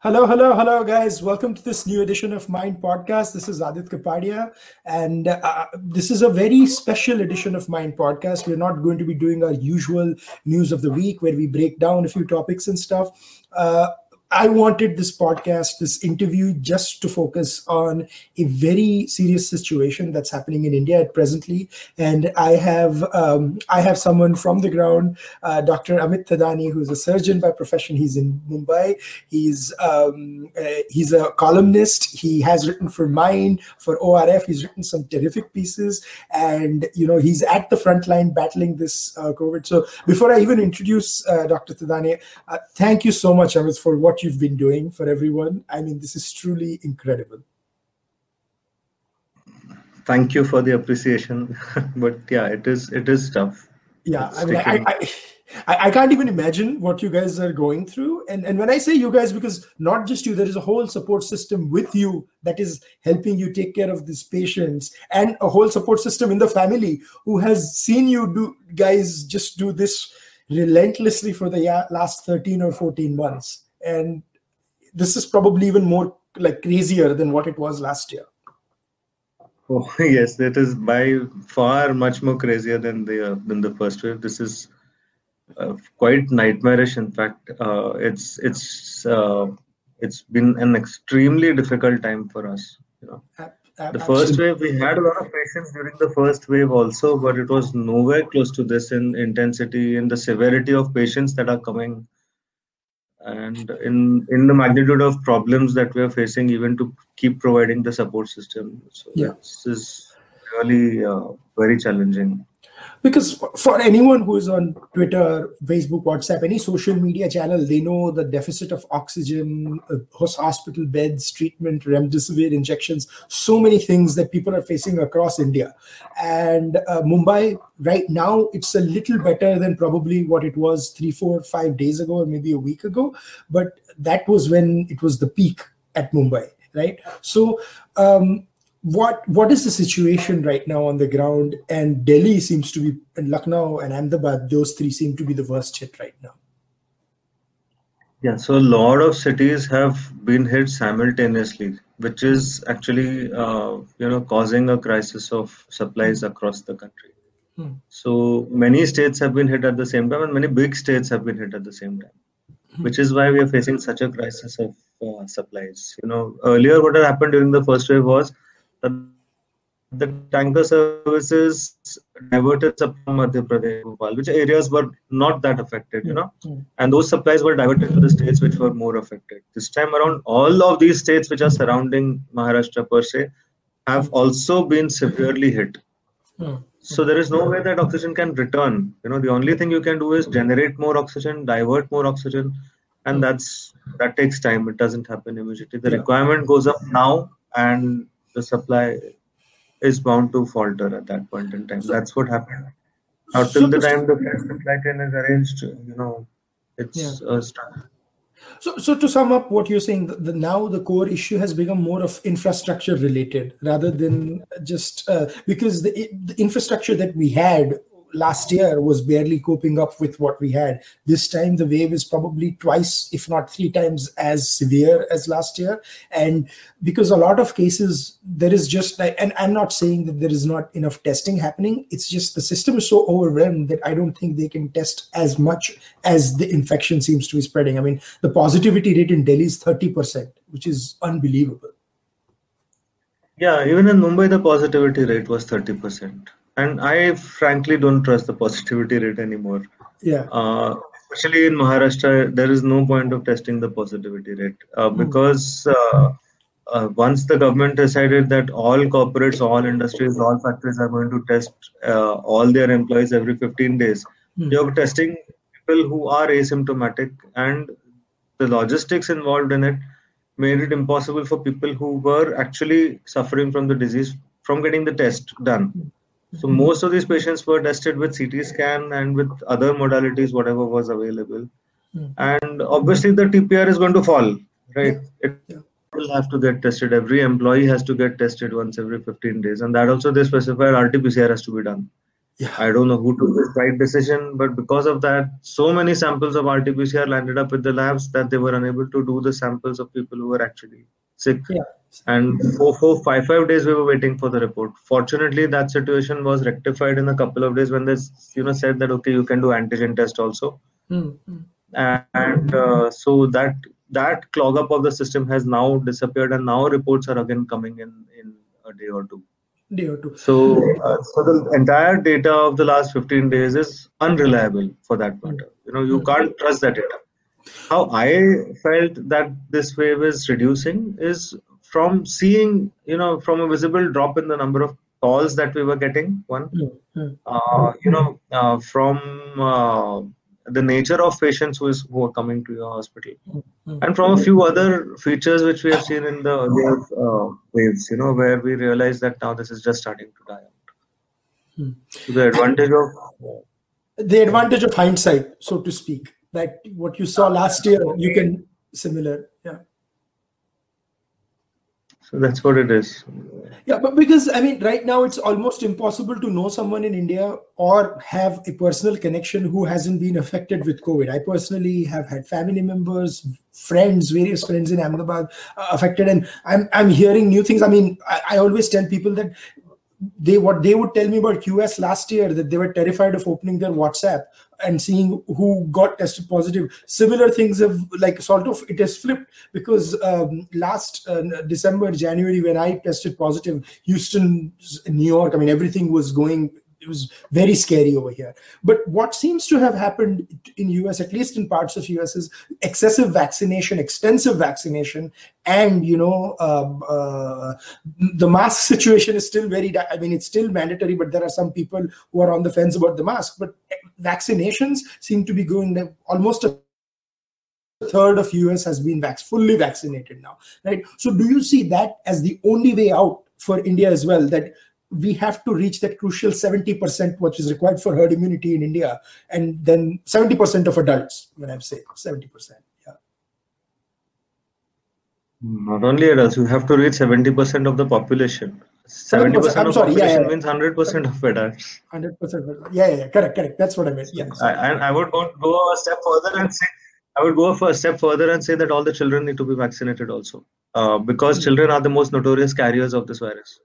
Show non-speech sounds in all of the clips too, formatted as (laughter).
Hello, hello, hello, guys. Welcome to this new edition of Mind Podcast. This is Aadit Kapadia, and uh, this is a very special edition of Mind Podcast. We're not going to be doing our usual news of the week where we break down a few topics and stuff. Uh, I wanted this podcast, this interview, just to focus on a very serious situation that's happening in India at presently. And I have um, I have someone from the ground, uh, Dr. Amit Thadani, who's a surgeon by profession. He's in Mumbai. He's um, uh, he's a columnist. He has written for Mind, for ORF. He's written some terrific pieces, and you know he's at the front line battling this uh, COVID. So before I even introduce uh, Dr. Thadani, uh, thank you so much, Amit, for what you've been doing for everyone. I mean, this is truly incredible. Thank you for the appreciation, (laughs) but yeah, it is it is tough. Yeah, I mean, I, I, I, I can't even imagine what you guys are going through. And and when I say you guys, because not just you, there is a whole support system with you that is helping you take care of these patients, and a whole support system in the family who has seen you do guys just do this relentlessly for the last 13 or 14 months and this is probably even more like crazier than what it was last year. Oh (laughs) yes it is by far much more crazier than the uh, than the first wave. This is uh, quite nightmarish. In fact uh, it's it's uh, it's been an extremely difficult time for us you know. The first wave we had a lot of patients during the first wave also but it was nowhere close to this in intensity and the severity of patients that are coming and in in the magnitude of problems that we are facing even to keep providing the support system so yeah. this is really uh, very challenging. Because for anyone who is on twitter facebook whatsapp any social media channel they know the deficit of oxygen uh, hospital beds treatment remdesivir injections so many things that people are facing across india. And uh, mumbai right now it's a little better than probably what it was three four five days ago or maybe a week ago. But that was when it was the peak at mumbai right? So um, what what is the situation right now on the ground? And Delhi seems to be, and Lucknow and Ahmedabad, those three seem to be the worst hit right now. Yeah, so a lot of cities have been hit simultaneously, which is actually uh, you know causing a crisis of supplies across the country. Hmm. So many states have been hit at the same time, and many big states have been hit at the same time, hmm. which is why we are facing such a crisis of uh, supplies. You know, earlier what had happened during the first wave was the tanker services diverted from Madhya Pradesh, Bhopal, which areas were not that affected, you know, mm-hmm. and those supplies were diverted to the states which were more affected. This time around, all of these states which are surrounding Maharashtra per se have hmm. also been severely hit. Mm-hmm. So there is no way that oxygen can return. You know, the only thing you can do is generate more oxygen, divert more oxygen, and hmm. that's that takes time. It doesn't happen immediately. The yeah. requirement goes up now, and the supply is bound to falter at that point in time. So, That's what happened. Now, till the time the supply chain is arranged, you know, it's yeah. a struggle. So, so to sum up what you're saying, the, the, now the core issue has become more of infrastructure related rather than just uh, because the, the infrastructure that we had last year was barely coping up with what we had. This time, the wave is probably twice, if not three times, as severe as last year. And because a lot of cases, there is just like, and I'm not saying that there is not enough testing happening. It's just the system is so overwhelmed that I don't think they can test as much as the infection seems to be spreading. I mean, the positivity rate in Delhi is 30%, which is unbelievable. Yeah, even in Mumbai, the positivity rate was 30% and I frankly don't trust the positivity rate anymore. Yeah. Uh, especially in Maharashtra, there is no point of testing the positivity rate uh, mm. because uh, uh, once the government decided that all corporates, all industries, all factories are going to test uh, all their employees every 15 days, mm. you're testing people who are asymptomatic, and the logistics involved in it made it impossible for people who were actually suffering from the disease from getting the test done. So most of these patients were tested with CT scan and with other modalities, whatever was available. Mm. And obviously the TPR is going to fall, right? Yeah. It yeah. will have to get tested. Every employee has to get tested once every 15 days. And that also they specified RT-PCR has to be done. Yeah. I don't know who took this right decision, but because of that, so many samples of RT-PCR landed up with the labs that they were unable to do the samples of people who were actually sick. Yeah. And four, four, five, five days we were waiting for the report. Fortunately, that situation was rectified in a couple of days when they, you know, said that okay, you can do antigen test also. Mm-hmm. And uh, so that that clog up of the system has now disappeared, and now reports are again coming in in a day or two day or two. So, uh, so the entire data of the last 15 days is unreliable for that matter. You know, you hmm. can't trust that data. How I felt that this wave is reducing is from seeing, you know, from a visible drop in the number of calls that we were getting. One, mm-hmm. uh, you know, uh, from uh, the nature of patients who is who are coming to your hospital mm-hmm. and from a few other features which we have seen in the earlier uh, waves you know where we realize that now this is just starting to die out mm-hmm. so the advantage of the advantage of hindsight so to speak that what you saw last year you can similar yeah. So that's what it is. Yeah but because i mean right now it's almost impossible to know someone in india or have a personal connection who hasn't been affected with covid. I personally have had family members friends various friends in ahmedabad uh, affected. And i'm i'm hearing new things. I mean I, I always tell people that they what they would tell me about us last year that they were terrified of opening their whatsapp and seeing who got tested positive. Similar things have like sort of it has flipped because um, last uh, december january when i tested positive houston new york i mean everything was going it was very scary over here. But what seems to have happened in US, at least in parts of US, is excessive vaccination, extensive vaccination, and you know um, uh, the mask (laughs) situation is still very. I mean, it's still mandatory, but there are some people who are on the fence about the mask. But vaccinations seem to be going almost a third of US has been vac- fully vaccinated now, right? So, do you see that as the only way out for India as well? That we have to reach that crucial 70% which is required for herd immunity in india and then 70% of adults when i'm saying 70% yeah. Not only adults you have to reach 70% of the population. 70% of sorry, population yeah, yeah. means 100% of adults. 100% yeah, yeah yeah correct correct that's what i meant yeah I, and i would go, go a step further and say i would go a step further and say that all the children need to be vaccinated also uh, because mm-hmm. children are the most notorious carriers of this virus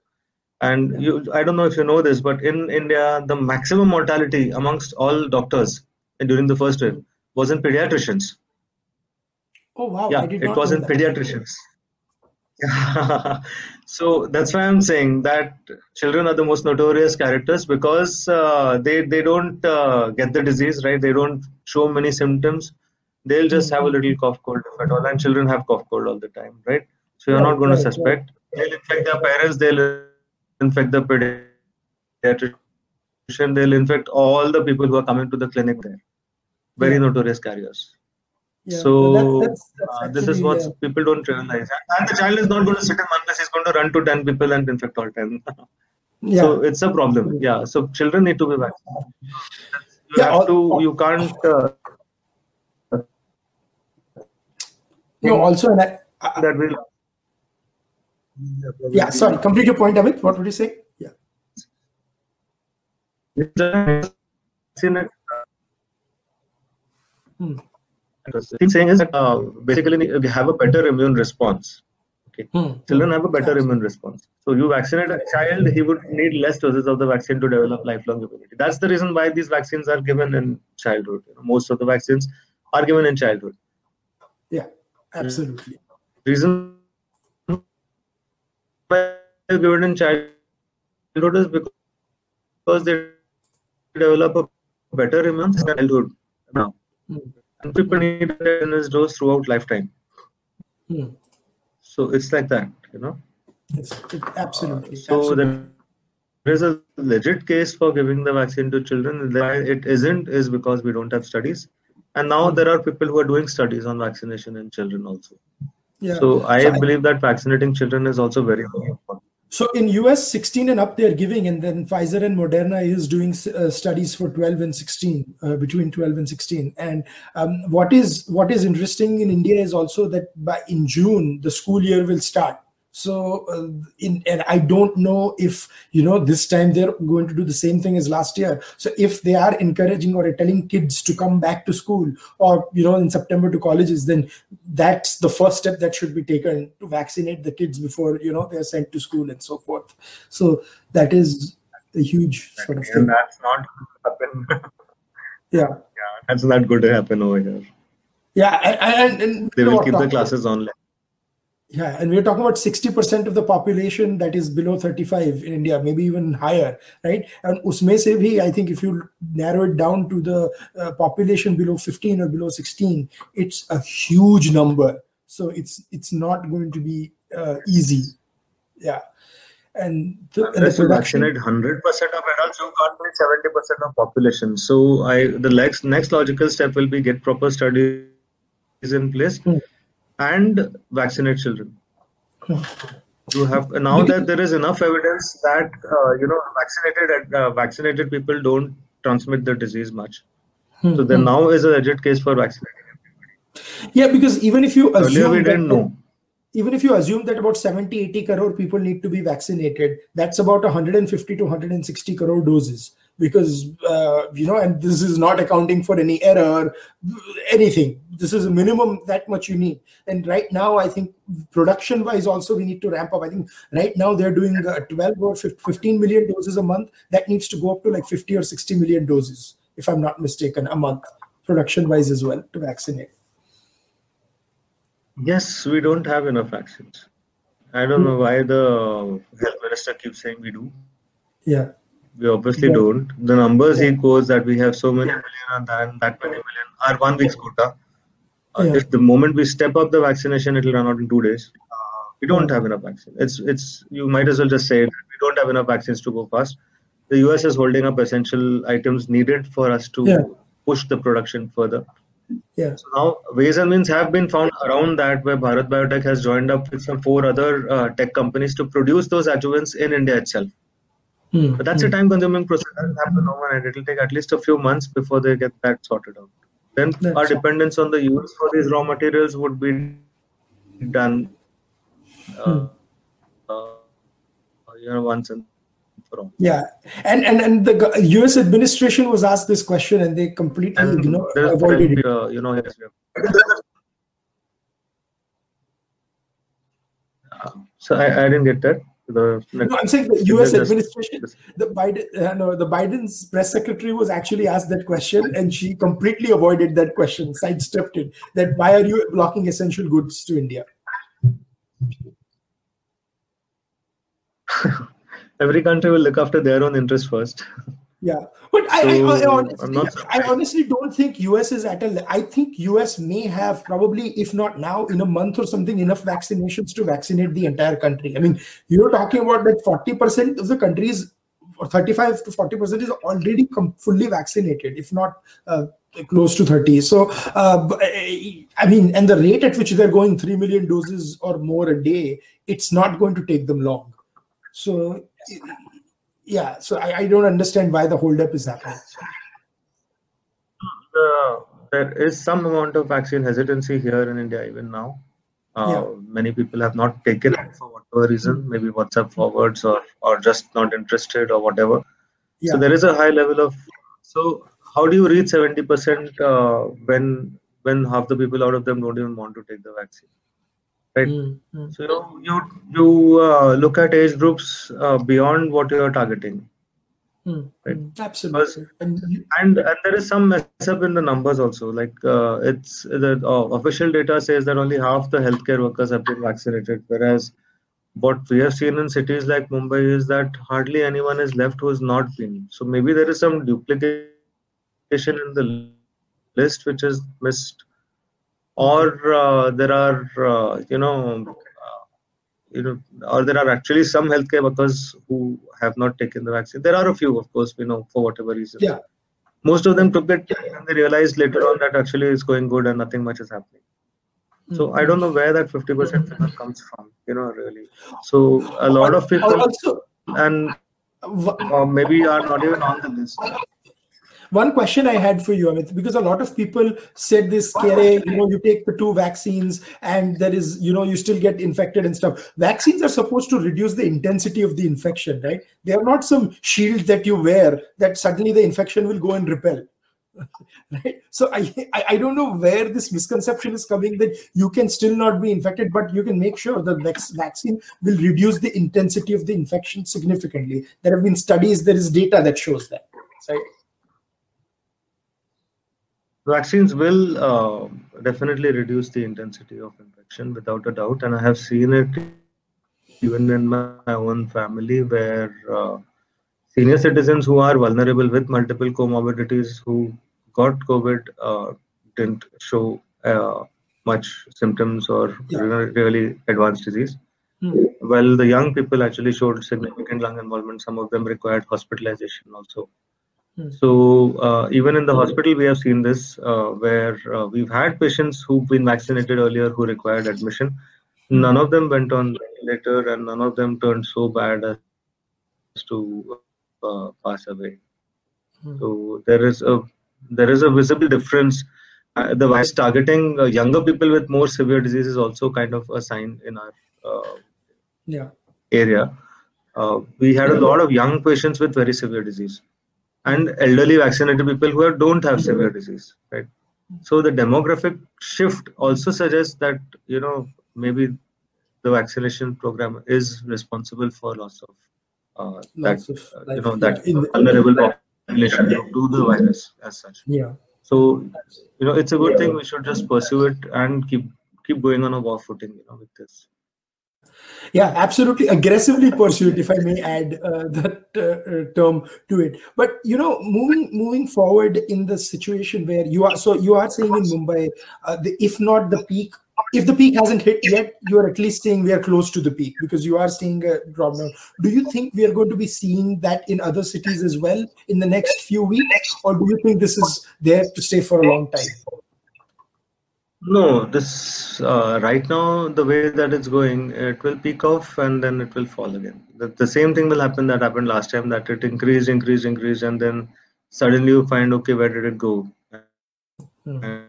and yeah. you, I don't know if you know this, but in India, the maximum mortality amongst all doctors during the first wave was in pediatricians. Oh wow! Yeah, it was in that. pediatricians. (laughs) so that's why I'm saying that children are the most notorious characters because uh, they they don't uh, get the disease right. They don't show many symptoms. They'll just have a mm-hmm. little cough cold if at all, and children have cough cold all the time, right? So you're right, not going right, to suspect. Right. They'll infect their parents. They'll infect the pediatrician, they'll infect all the people who are coming to the clinic there. Very yeah. notorious carriers. Yeah, so that's, that's, that's uh, this is what yeah. people don't realize. And the child is not going to sit in one place; he's going to run to ten people and infect all ten. (laughs) yeah. So it's a problem. Yeah. So children need to be vaccinated. You yeah, have to. You can't. Uh, no. Also, and I, I, that will yeah, sorry. Complete your point, Amit. What would you say? Yeah. Hmm. The saying is that uh, basically we have a better immune response. Okay. Hmm. Children have a better Absolutely. immune response. So you vaccinate a child, he would need less doses of the vaccine to develop lifelong immunity. That's the reason why these vaccines are given in childhood. You know, most of the vaccines are given in childhood. Yeah, absolutely. Reason given in childhood is because they develop a better immune system childhood now. Mm. And people need this dose throughout lifetime. Mm. So it's like that, you know. It's, it, absolutely. Uh, so absolutely. there is a legit case for giving the vaccine to children. Why it isn't is because we don't have studies. And now mm. there are people who are doing studies on vaccination in children also. Yeah. So I so believe I, that vaccinating children is also very, important. So in US, 16 and up they're giving, and then Pfizer and Moderna is doing uh, studies for 12 and 16, uh, between 12 and 16. And um, what is what is interesting in India is also that by in June the school year will start. So, uh, in, and I don't know if you know this time they're going to do the same thing as last year. So, if they are encouraging or telling kids to come back to school, or you know, in September to colleges, then that's the first step that should be taken to vaccinate the kids before you know they're sent to school and so forth. So that is a huge sort of thing. that's not happen. (laughs) Yeah, yeah, that's not going to happen over here. yeah, and, and, and They will keep the classes online. Yeah, and we're talking about 60% of the population that is below 35 in India, maybe even higher, right? And usme se bhi, I think if you narrow it down to the uh, population below 15 or below 16, it's a huge number. So it's it's not going to be uh, easy. Yeah. And the, and the production, hundred percent of adults, you can't seventy percent of population. So I the next next logical step will be get proper studies in place Hmm. And vaccinate children. You have now that there is enough evidence that uh, you know vaccinated uh, vaccinated people don't transmit the disease much. Hmm, So there hmm. now is a legit case for vaccinating. Everybody. Yeah, because even if you Earlier we didn't know. even if you assume that about 70 80 crore people need to be vaccinated that's about 150 to 160 crore doses because uh, you know and this is not accounting for any error anything. This is a minimum that much you need. And right now i think production wise also we need to ramp up. I think right now they're doing uh, 12 or 15 million doses a month. That needs to go up to like 50 or 60 million doses if i'm not mistaken a month production wise as well to vaccinate. Yes, we don't have enough vaccines. I don't know why the health minister keeps saying we do. yeah We obviously Yeah. don't. The numbers he quotes that we have so many million and that, that many million are one week's quota. Uh, Yeah. If the moment we step up the vaccination, it will run out in two days. Uh, we don't have enough vaccine. It's it's you might as well just say that we don't have enough vaccines to go fast. The US is holding up essential items needed for us to Yeah. push the production further. yeah So now ways and means have been found around that where Bharat Biotech has joined up with some four other uh, tech companies to produce those adjuvants in India itself. Hmm, But that's a time consuming process. That will happen overnight. It will take at least a few months before they get that sorted out. Then That's our dependence on the US for these raw materials would be done uh, uh, you know, once and for all. Yeah, and and and the U.S. administration was asked this question, and they completely And ignore, there's avoided it. uh, you know, yes, (laughs) we Uh, so I, I didn't get that. The No, I'm saying the U.S. administration, the Biden, uh, no, the Biden's press secretary was actually asked that question, and she completely avoided that question, sidestepped it. That why are you blocking essential goods to India? (laughs) every country will look after their own interest first. Yeah, but I, I, I, honestly, I'm not I honestly don't think US is at a. le- I think US may have probably, if not now, in a month or something, enough vaccinations to vaccinate the entire country. I mean, you're talking about that forty percent of the countries, or thirty-five to forty percent, is already com- fully vaccinated, if not. Uh, close to 30 so uh, b- i mean and the rate at which they're going 3 million doses or more a day it's not going to take them long so yeah so i, I don't understand why the holdup is happening Uh, there is some amount of vaccine hesitancy here in India even now. Uh, Yeah. Many people have not taken it for whatever reason, maybe WhatsApp forwards or or just not interested or whatever. yeah So there is a high level of. So how do you reach seventy percent uh, when when half the people out of them don't even want to take the vaccine? Right. Mm, mm, So you you uh, look at age groups uh, beyond what you are targeting. mm, Right. absolutely and and and there is some mess up in the numbers also like uh, it's the uh, official data says that only half the healthcare workers have been vaccinated whereas what we have seen in cities like mumbai is that hardly anyone is left who has not been so maybe there is some duplication in the list which is missed or uh, there are uh, you know uh, you know or there are actually some healthcare workers who have not taken the vaccine. There are a few of course we know for whatever reason. Yeah. most of them took it and they realized later on that actually it's going good and nothing much is happening. So mm, i don't know where that 50% figure comes from you know really. So a lot of people also and uh, maybe are not even on the list One question I had for you, Amit, because a lot of people said this, Kere, you know, you take the two vaccines and there is, you know, you still get infected and stuff. Vaccines are supposed to reduce the intensity of the infection, right? They are not some shield that you wear that suddenly the infection will go and repel. (laughs) right so I, I i don't know where this misconception is coming that you can still not be infected but you can make sure the next vaccine will reduce the intensity of the infection significantly there have been studies there is data that shows that right vaccines will uh, definitely reduce the intensity of infection without a doubt and i have seen it even in my own family where uh, senior citizens who are vulnerable with multiple comorbidities who got covid uh, didn't show uh, much symptoms or yeah. really advanced disease hmm. well the young people actually showed significant lung involvement some of them required hospitalization also. So uh, even in the hospital, we have seen this uh, where uh, we've had patients who've been vaccinated earlier who required admission. Hmm. None of them went on later, and none of them turned so bad as to uh, pass away. Hmm. So there is a there is a visible difference. Uh, the virus targeting uh, younger people with more severe disease is also kind of a sign in our yeah area. we had a lot of young patients with very severe disease and elderly vaccinated people who have, don't have severe disease right? So the demographic shift also suggests that you know maybe the vaccination program is responsible for loss of uh, that of uh, you know that vulnerable population to the virus as such. Yeah. So you know it's a good thing we should just pursue it and keep keep going on a war footing you know with this yeah absolutely. Aggressively pursue it if i may add uh, that uh, term to it. But you know moving moving forward in the situation where you are so you are saying in mumbai uh, the, if not the peak if the peak hasn't hit yet you are at least saying we are close to the peak because you are seeing a drop down. Do you think we are going to be seeing that in other cities as well in the next few weeks? Or do you think this is there to stay for a long time no, this uh, right now the way that it's going, it will peak off and then it will fall again. The, the same thing will happen that happened last time that it increased, increased, increased, and then suddenly you find okay, where did it go? Mm.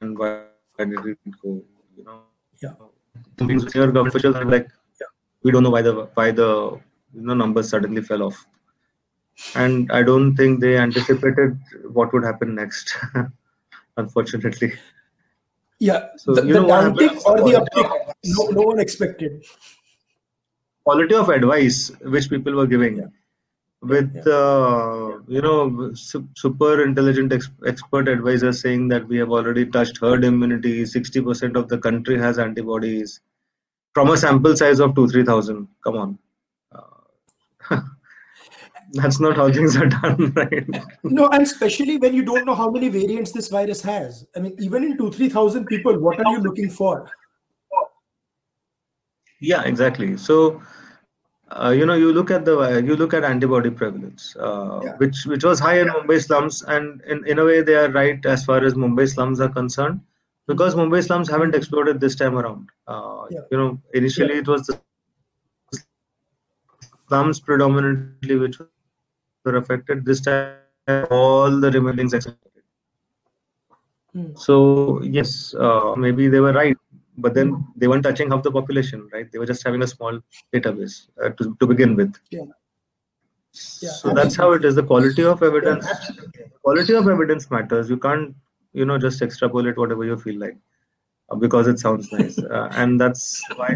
And why, did it go? You know, yeah. Things government officials are like, yeah, we don't know why the why the you know numbers suddenly fell off, and I don't think they anticipated what would happen next. (laughs) unfortunately. Yeah, so, the, the downtick or the uptick, no, no one expected. Quality of advice which people were giving. Yeah. With yeah. uh, you know su- super intelligent ex- expert advisors saying that we have already touched herd immunity, 60% of the country has antibodies from a sample size of two three thousand. Come on, uh, (laughs) that's not how things are done right no and especially when you don't know how many variants this virus has i mean even in 2 3000 people what are you looking for yeah exactly so uh, you know you look at the you look at antibody prevalence uh, yeah. which which was high in mumbai slums and in, in a way they are right as far as mumbai slums are concerned because mumbai slums haven't exploded this time around uh, yeah. you know initially yeah. it was the slums predominantly which were affected. This time, all the remaining sections. Hmm. So yes, uh, maybe they were right, but then they weren't touching half the population, right? They were just having a small database uh, to, to begin with. Yeah. Yeah, so absolutely. that's how it is. The quality of evidence, yeah, quality of evidence matters. You can't, you know, just extrapolate whatever you feel like uh, because it sounds nice, (laughs) uh, and that's why.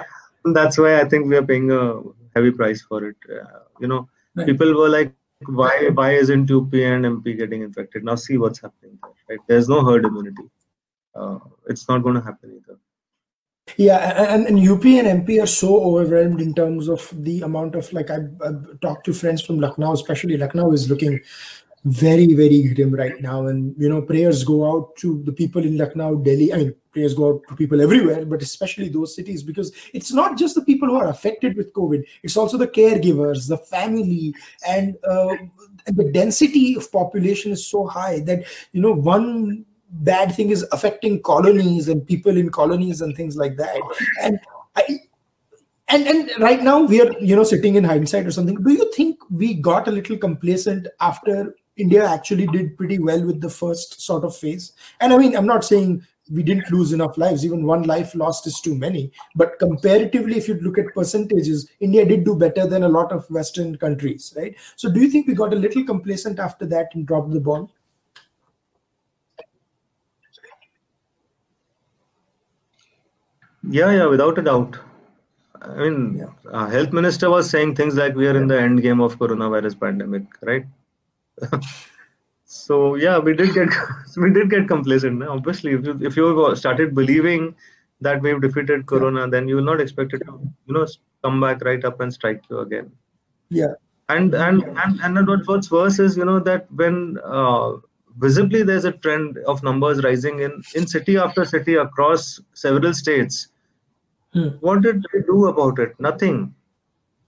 (laughs) that's why I think we are paying a heavy price for it. Uh, you know, right. people were like why why isn't UP and MP getting infected? Now see what's happening there, right? There's no herd immunity. Uh, it's not going to happen either. Yeah, and, and UP and MP are so overwhelmed in terms of the amount of like I've, I've talked to friends from Lucknow, especially Lucknow is looking very very grim right now and you know prayers go out to the people in lucknow delhi i mean prayers go out to people everywhere but especially those cities because it's not just the people who are affected with covid it's also the caregivers the family and uh, the density of population is so high that you know one bad thing is affecting colonies and people in colonies and things like that and i and and right now we are you know sitting in hindsight or something do you think we got a little complacent after India actually did pretty well with the first sort of phase. And I mean, I'm not saying we didn't lose enough lives. Even one life lost is too many. But comparatively, if you look at percentages, India did do better than a lot of Western countries, right? So do you think we got a little complacent after that and dropped the ball? Yeah, yeah, without a doubt. I mean, yeah. uh, health minister was saying things like we are in the end game of coronavirus pandemic, right? (laughs) so yeah, we did get (laughs) we did get complacent. Obviously, if you if you started believing that we've defeated corona, then you will not expect it to you know come back right up and strike you again. Yeah. And and and and what's worse is you know that when uh, visibly there's a trend of numbers rising in in city after city across several states Hmm. What did they do about it? Nothing.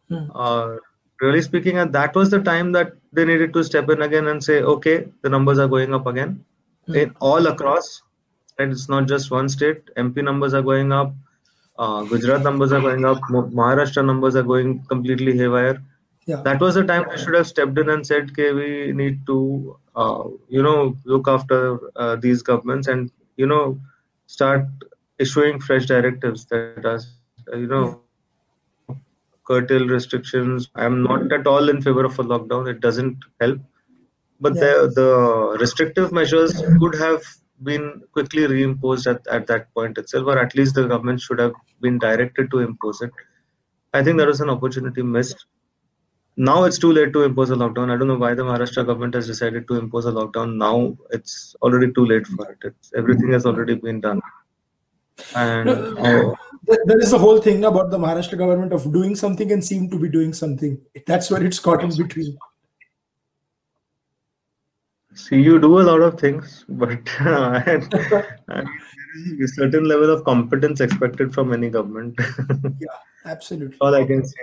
Hmm. Uh, really speaking, and that was the time that they needed to step in again and say, okay, the numbers are going up again, hmm. in all across. And it's not just one state. MP numbers are going up. Uh, Gujarat numbers are going up. Maharashtra numbers are going completely haywire. Yeah. That was the time they should have stepped in and said, "Okay, we need to, uh, you know, look after uh, these governments and you know, start issuing fresh directives that are, you know, curtail restrictions. I'm not at all in favor of a lockdown. It doesn't help. But yeah. the, the restrictive measures could have been quickly reimposed at, at that point itself, or at least the government should have been directed to impose it. I think there was an opportunity missed. Now it's too late to impose a lockdown. I don't know why the Maharashtra government has decided to impose a lockdown. Now it's already too late for it. It's, everything has already been done. And uh, there is the whole thing about the Maharashtra government of doing something and seem to be doing something. That's where it's caught in between. See, you do a lot of things, but uh, (laughs) and, and there is a certain level of competence expected from any government. (laughs) yeah, absolutely. All I can say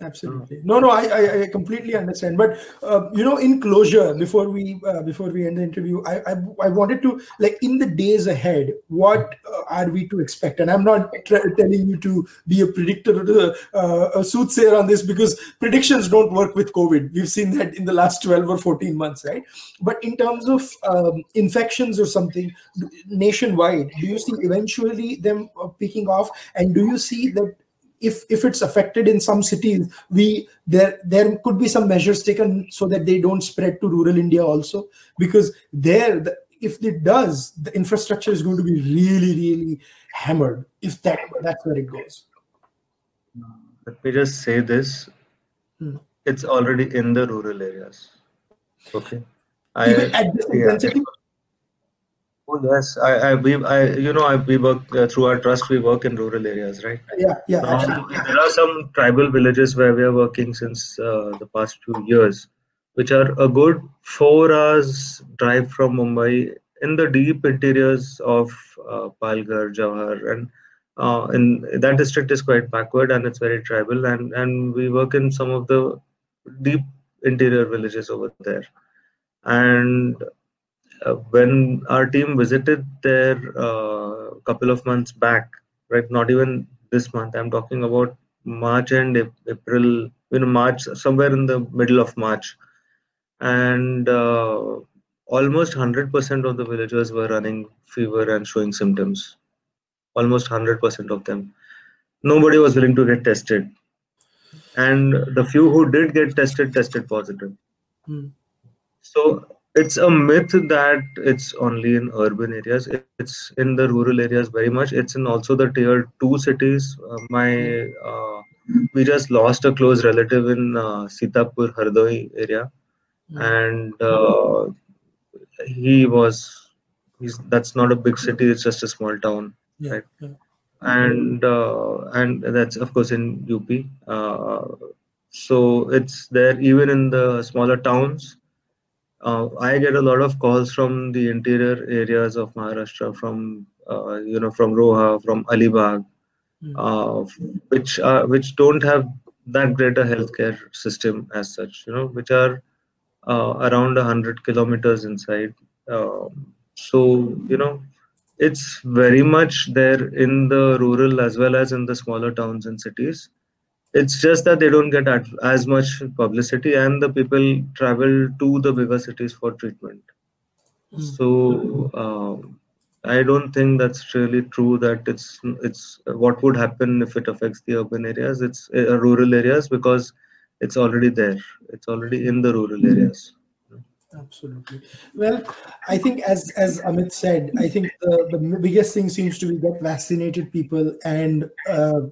absolutely. No no i i, completely understand. But uh, you know in closure before we uh, before we end the interview I, I, I wanted to like in the days ahead what uh, are we to expect? And i'm not telling you to be a predictor uh, a soothsayer on this because predictions don't work with covid. We've seen that in the last 12 or 14 months right? But in terms of um, infections or something nationwide do you see eventually them uh, picking off? And do you see that if if it's affected in some cities we there there could be some measures taken so that they don't spread to rural india also. Because there the, if it does the infrastructure is going to be really really hammered if that that's where it goes. Let me just say this. Hmm. it's already in the rural areas. Okay. Even I, at this intensity yeah. Oh yes, I, I we I you know I, we work uh, through our trust. We work in rural areas, right? Yeah, yeah. Um, there are some tribal villages where we are working since uh, the past few years, which are a good four hours drive from Mumbai in the deep interiors of uh, Palghar, Jawahar, and uh, in that district is quite backward and it's very tribal. And and we work in some of the deep interior villages over there, and when our team visited there a uh, couple of months back, right? Not even this month. I'm talking about March and April, you know, March, somewhere in the middle of March, and uh, almost 100% of the villagers were running fever and showing symptoms. Almost 100% of them. Nobody was willing to get tested, and the few who did get tested tested positive. Hmm. So it's a myth that it's only in urban areas. It's in the rural areas very much. It's in also the tier 2 cities. Uh, my uh, we just lost a close relative in uh, sitapur hardoi area. Mm. and uh, he was he's that's not a big city. It's just a small town yeah, right? yeah. and uh, and that's of course in up uh, so it's there even in the smaller towns uh, I get a lot of calls from the interior areas of Maharashtra, from uh, you know, from Roha, from Alibag, mm. uh, which are which don't have that greater healthcare system as such. You know, which are uh, around hundred kilometers inside. Um, so you know, it's very much there in the rural as well as in the smaller towns and cities. It's just that they don't get as much publicity and the people travel to the bigger cities for treatment. Mm. so um, i don't think that's really true that it's it's what would happen if it affects the urban areas. It's uh, rural areas because it's already there. It's already in the rural hmm. areas. Absolutely. Well i think as as amit said i think the, the biggest thing seems to be that vaccinated people and uh,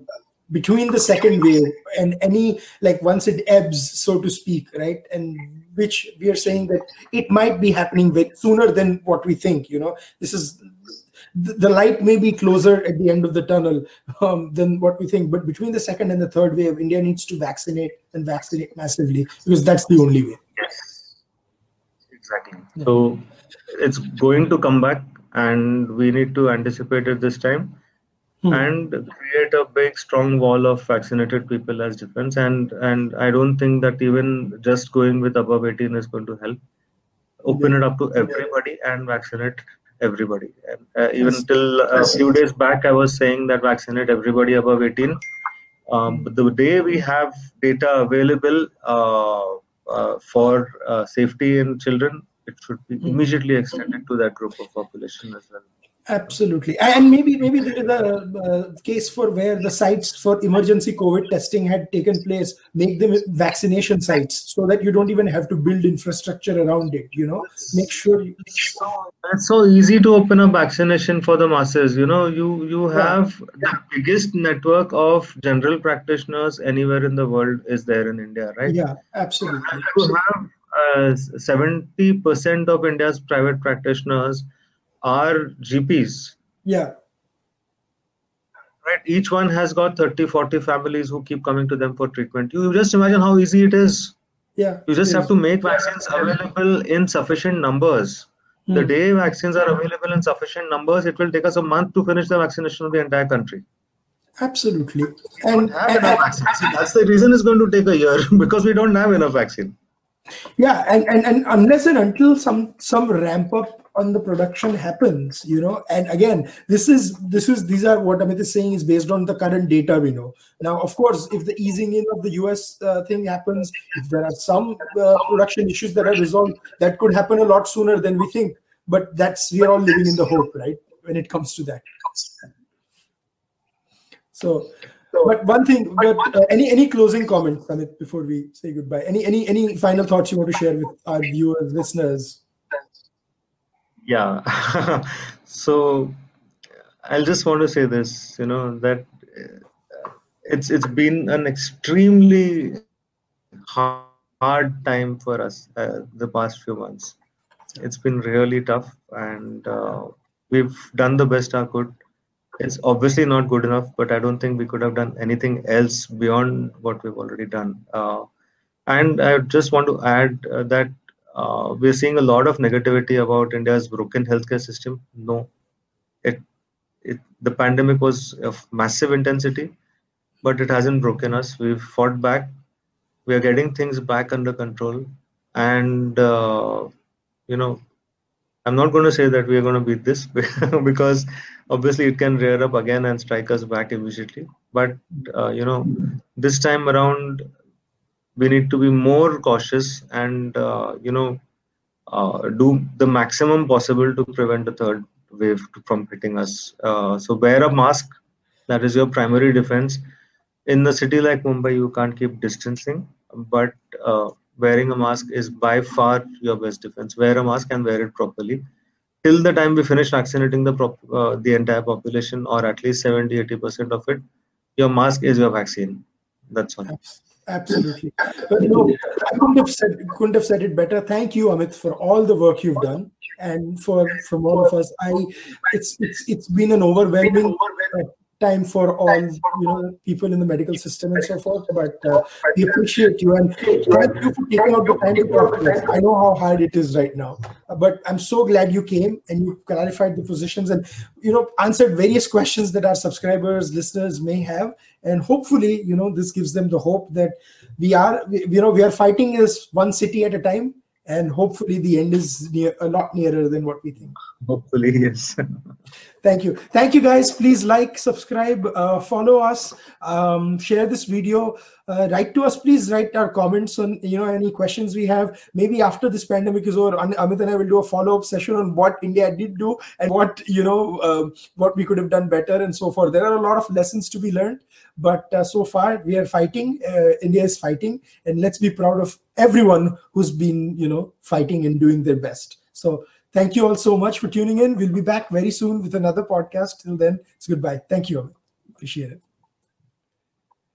between the second wave and any like once it ebbs so to speak right? And which we are saying that it might be happening with sooner than what we think you know? This is the light may be closer at the end of the tunnel um, than what we think but between the second and the third wave india needs to vaccinate and vaccinate massively because that's the only way. Yes. Exactly. Yeah. so it's going to come back and we need to anticipate it this time hmm. and create a big strong wall of vaccinated people as defense and and i don't think that even just going with above 18 is going to help open yeah. it up to everybody and vaccinate everybody and uh, even yes. till a few days back i was saying that vaccinate everybody above 18 um, but the day we have data available uh, uh, for uh, safety in children it should be hmm. immediately extended to that group of population as well Absolutely, and maybe maybe there is a uh, case for where the sites for emergency COVID testing had taken place. Make them vaccination sites so that you don't even have to build infrastructure around it. You know, make sure. You... That's so easy to open up vaccination for the masses. You know, you you have yeah. the biggest network of general practitioners anywhere in the world is there in India, right? Yeah, absolutely. You have uh, seventy uh, percent of India's private practitioners are GPs. Yeah. Right. Each one has got 30, 40 families who keep coming to them for treatment. You just imagine how easy it is. Yeah. You just have to make vaccines available in sufficient numbers. Hmm. The day vaccines are available in sufficient numbers, it will take us a month to finish the vaccination of the entire country. Absolutely. And, and, See, that's the reason it's going to take a year (laughs) because we don't have enough vaccine. Yeah, and, and, and unless and until some some ramp up on the production happens you know? And again this is this is these are what amit is saying is based on the current data we know. Now of course if the easing in of the us uh, thing happens if there are some uh, production issues that are resolved that could happen a lot sooner than we think. But that's we are all living in the hope right? When it comes to that. So but one thing but uh, any any closing comments amit before we say goodbye? Any any any final thoughts you want to share with our viewers listeners yeah. (laughs) So i'll just want to say this you know that uh, it's it's been an extremely hard time for us uh, the past few months. It's been really tough and uh, we've done the best i could. It's obviously not good enough but i don't think we could have done anything else beyond what we've already done. Uh, and i just want to add uh, that uh, we're seeing a lot of negativity about India's broken healthcare system. No, it, it the pandemic was of massive intensity, but it hasn't broken us. We've fought back. We are getting things back under control, and uh, you know, I'm not going to say that we are going to beat this (laughs) because obviously it can rear up again and strike us back immediately. But uh, you know, this time around we need to be more cautious and uh, you know uh, do the maximum possible to prevent the third wave from hitting us. Uh, so wear a mask. That is your primary defense. In the city like mumbai you can't keep distancing but uh, wearing a mask is by far your best defense. Wear a mask and wear it properly. Till the time we finish vaccinating the uh, the entire population or at least 70 80% of it your mask is your vaccine. That's all Absolutely. But no, I couldn't have said couldn't have said it better. Thank you, Amit, for all the work you've done, and for from all of us. I it's it's it's been an overwhelming uh, time for all you know people in the medical system and so forth. But uh, we appreciate you and thank you for taking out the time to talk to us. I know how hard it is right now, but I'm so glad you came and you clarified the positions and you know answered various questions that our subscribers, listeners may have and hopefully you know this gives them the hope that we are you know we are fighting as one city at a time and hopefully the end is near a lot nearer than what we think hopefully yes (laughs) Thank you. Thank you, guys. Please like, subscribe, uh, follow us, um, share this video, uh, write to us. Please write our comments on you know any questions we have. Maybe after this pandemic is over, Amit and I will do a follow up session on what India did do and what you know uh, what we could have done better and so forth. There are a lot of lessons to be learned, but uh, so far we are fighting. Uh, India is fighting, and let's be proud of everyone who's been you know fighting and doing their best. So Thank you all so much for tuning in. We'll be back very soon with another podcast. Till then, it's goodbye. Thank you. Appreciate it.